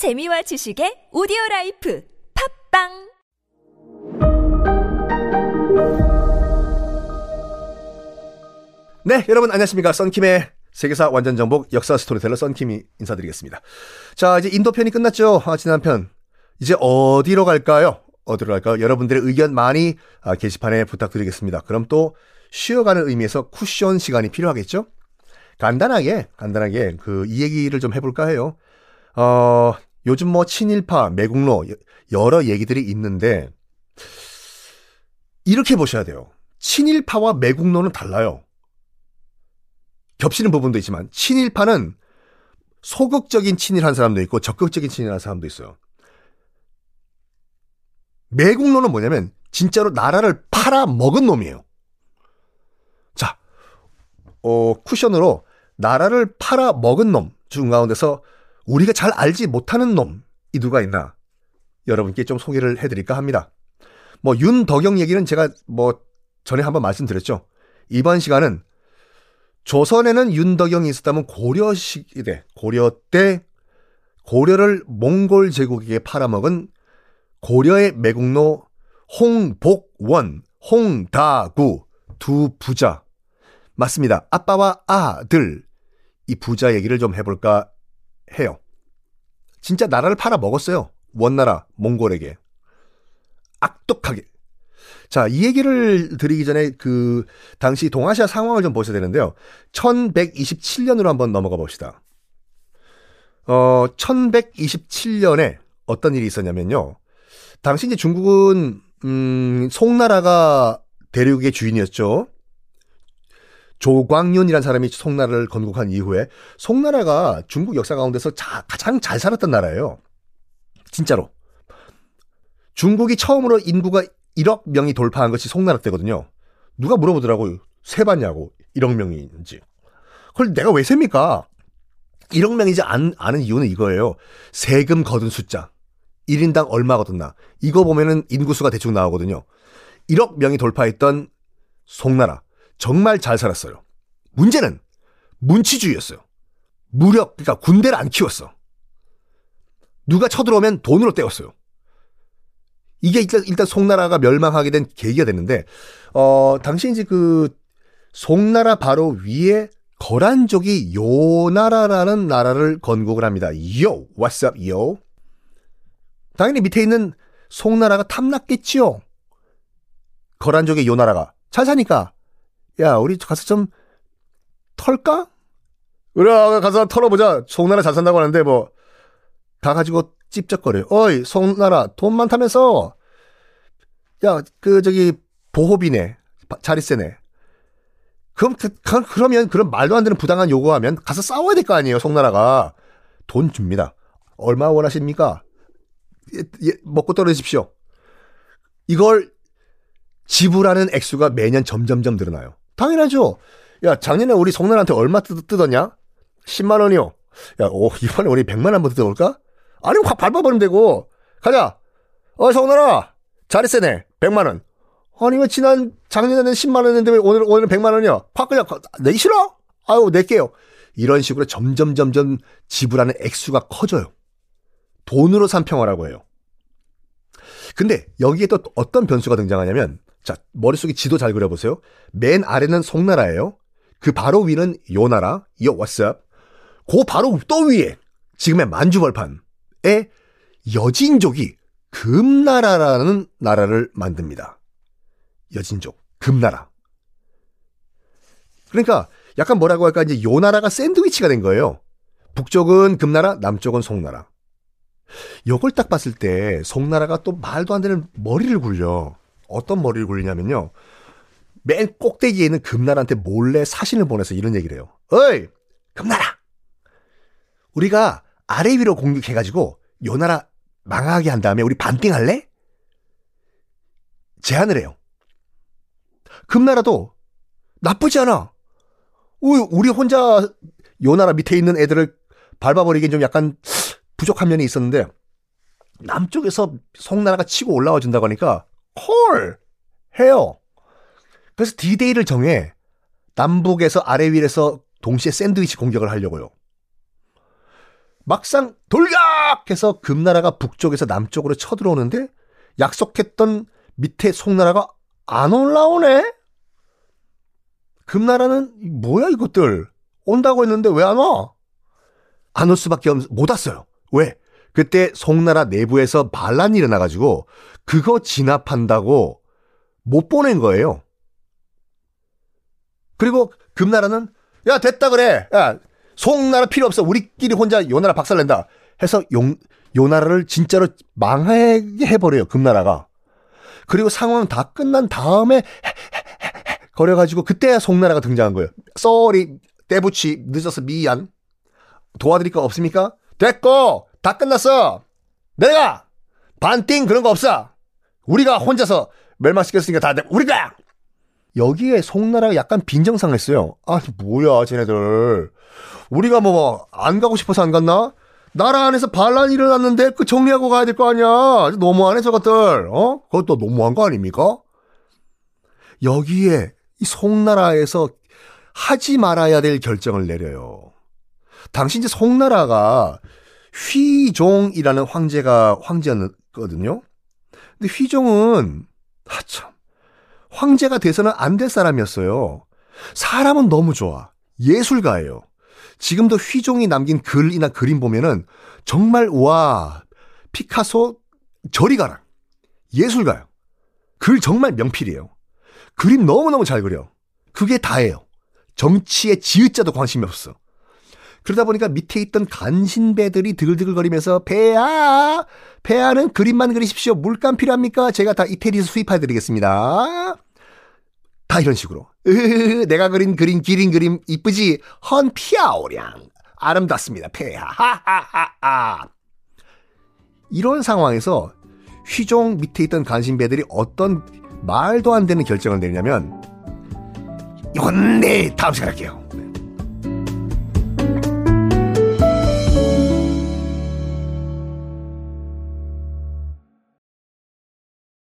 재미와 지식의 오디오 라이프 팟빵 네, 여러분 안녕하십니까. 썬킴의 세계사 완전 정복 역사 스토리텔러 썬킴이 인사드리겠습니다. 자, 이제 인도 편이 끝났죠. 아, 지난 편. 이제 어디로 갈까요? 어디로 갈까요? 여러분들의 의견 많이 아, 게시판에 부탁드리겠습니다. 그럼 또 쉬어가는 의미에서 쿠션 시간이 필요하겠죠? 간단하게, 간단하게 그 이 얘기를 좀 해볼까 해요. 어, 요즘 뭐 친일파, 매국노 여러 얘기들이 있는데 이렇게 보셔야 돼요. 친일파와 매국노는 달라요. 겹치는 부분도 있지만 친일파는 소극적인 친일한 사람도 있고 적극적인 친일한 사람도 있어요. 매국노는 뭐냐면 진짜로 나라를 팔아 먹은 놈이에요. 자, 어, 쿠션으로 나라를 팔아 먹은 놈 중 가운데서 우리가 잘 알지 못하는 놈이 누가 있나 여러분께 좀 소개를 해드릴까 합니다. 뭐 윤덕영 얘기는 제가 뭐 전에 한번 말씀드렸죠. 이번 시간은 조선에는 윤덕영이 있었다면 고려 시대, 고려 때 고려를 몽골 제국에게 팔아먹은 고려의 매국노 홍복원, 홍다구 두 부자. 맞습니다. 아빠와 아들. 이 부자 얘기를 좀 해볼까 해요. 진짜 나라를 팔아 먹었어요. 원나라, 몽골에게. 악독하게. 자, 이 얘기를 드리기 전에 그 당시 동아시아 상황을 좀 보셔야 되는데요. 1127년으로 한번 넘어가 봅시다. 어, 1127년에 어떤 일이 있었냐면요. 당시 이제 중국은 음, 송나라가 대륙의 주인이었죠. 조광윤이라는 사람이 송나라를 건국한 이후에 송나라가 중국 역사 가운데서 자, 가장 잘 살았던 나라예요. 진짜로. 중국이 처음으로 인구가 1억 명이 돌파한 것이 송나라 때거든요. 누가 물어보더라고요. 세봤냐고 1억 명인지. 그걸 내가 왜 셉니까? 1억 명이지 안, 아는 이유는 이거예요. 세금 거둔 숫자. 1인당 얼마 거둔나. 이거 보면은 인구수가 대충 나오거든요. 1억 명이 돌파했던 송나라. 정말 잘 살았어요. 문제는 문치주의였어요. 무력, 그러니까 군대를 안 키웠어. 누가 쳐들어오면 돈으로 때웠어요. 이게 일단, 일단 송나라가 멸망하게 된 계기가 됐는데, 어, 당시 이제 그, 송나라 바로 위에 거란족이 요나라라는 나라를 건국을 합니다. 요, what's up, yo? 당연히 밑에 있는 송나라가 탐났겠지요. 거란족의 요나라가. 잘 사니까. 야, 우리 가서 좀 털까? 그래, 가서 털어보자. 송나라 잘 산다고 하는데 뭐, 가가지고 찝쩍거려요. 어이, 송나라 돈 많다면서? 야, 그 저기 보호비네, 자리세네. 그럼 그, 그러면 그런 말도 안 되는 부당한 요구하면 가서 싸워야 될 거 아니에요, 송나라가. 돈 줍니다. 얼마 원하십니까? 예, 예, 먹고 떨어지십시오. 이걸 지불하는 액수가 매년 점점점 늘어나요. 당연하죠. 야, 작년에 우리 송나라한테 얼마 뜯, 뜯었냐? 10만 원이요. 야, 오, 이번에 우리 100만 한번 뜯어볼까? 아니, 확 밟아버리면 되고. 가자. 어, 송나라. 자리세네. 100만 원. 아니, 왜 지난 작년에는 10만 원인데 왜 오늘, 오늘은 100만 원이야? 확 그냥, 내기 싫어? 아유, 낼게요. 이런 식으로 점점, 점점 지불하는 액수가 커져요. 돈으로 산 평화라고 해요. 근데 여기에 또 어떤 변수가 등장하냐면, 자, 머릿속에 지도 잘 그려보세요. 맨 아래는 송나라예요. 그 바로 위는 요 나라, 요 what's up. 그 바로 또 위에 지금의 만주벌판에 여진족이 금나라라는 나라를 만듭니다. 여진족, 금나라. 그러니까 약간 뭐라고 할까 이제 요 나라가 샌드위치가 된 거예요. 북쪽은 금나라, 남쪽은 송나라. 요걸 딱 봤을 때 송나라가 또 말도 안 되는 머리를 굴려. 어떤 머리를 굴리냐면요. 맨 꼭대기에 있는 금나라한테 몰래 사신을 보내서 이런 얘기를 해요. 어이! 금나라! 우리가 아래 위로 공격해가지고 요 나라 망하게 한 다음에 우리 반띵할래? 제안을 해요. 금나라도 나쁘지 않아. 우리 혼자 요 나라 밑에 있는 애들을 밟아버리기엔 좀 약간 부족한 면이 있었는데 남쪽에서 송나라가 치고 올라와 준다고 하니까 콜 해요. 그래서 디데이를 정해 남북에서 아래 위에서 동시에 샌드위치 공격을 하려고요. 막상 돌격해서 금나라가 북쪽에서 남쪽으로 쳐들어오는데 약속했던 밑에 송나라가 안 올라오네? 금나라는 뭐야 이것들 온다고 했는데 왜 안 와? 안 올 수밖에 없, 못 왔어요. 왜? 그때 송나라 내부에서 반란이 일어나가지고 그거 진압한다고 못 보낸 거예요. 그리고 금나라는 야 됐다 그래. 야 송나라 필요 없어. 우리끼리 혼자 요 나라 박살낸다. 해서 용, 요 나라를 진짜로 망하게 해버려요. 금나라가. 그리고 상황 다 끝난 다음에 거려가지고 그때야 송나라가 등장한 거예요. 쏘리 때부치 늦어서 미안. 도와드릴 거 없습니까? 됐고 다 끝났어. 내가 반띵 그런 거 없어. 우리가 혼자서 멸망시켰으니까 다 우리가 여기에 송나라가 약간 빈정상했어요. 아니 뭐야 쟤네들. 우리가 뭐 안 가고 싶어서 안 갔나? 나라 안에서 반란이 일어났는데 그 정리하고 가야 될 거 아니야. 너무하네 저것들. 어? 그것도 너무한 거 아닙니까? 여기에 이 송나라에서 하지 말아야 될 결정을 내려요. 당시 이제 송나라가 휘종이라는 황제가 황제였거든요. 근데 휘종은 아참 황제가 돼서는 안 될 사람이었어요. 사람은 너무 좋아. 예술가예요. 지금도 휘종이 남긴 글이나 그림 보면은 정말 와 피카소 저리 가라. 예술가요. 글 정말 명필이에요. 그림 너무너무 잘 그려. 그게 다예요. 정치에 지읒자도 관심이 없어. 그러다 보니까 밑에 있던 간신배들이 드글드글거리면서 배야 배야는 그림만 그리십시오. 물감 필요합니까? 제가 다 이태리에서 수입해 드리겠습니다. 다 이런 식으로. 으흐, 내가 그린 그림 기린 그림 이쁘지? 헌 피아오량 아름답습니다. 폐하 하하하하. 이런 상황에서 휘종 밑에 있던 간신배들이 어떤 말도 안 되는 결정을 내리냐면 이건 내 다음 시간에 할게요.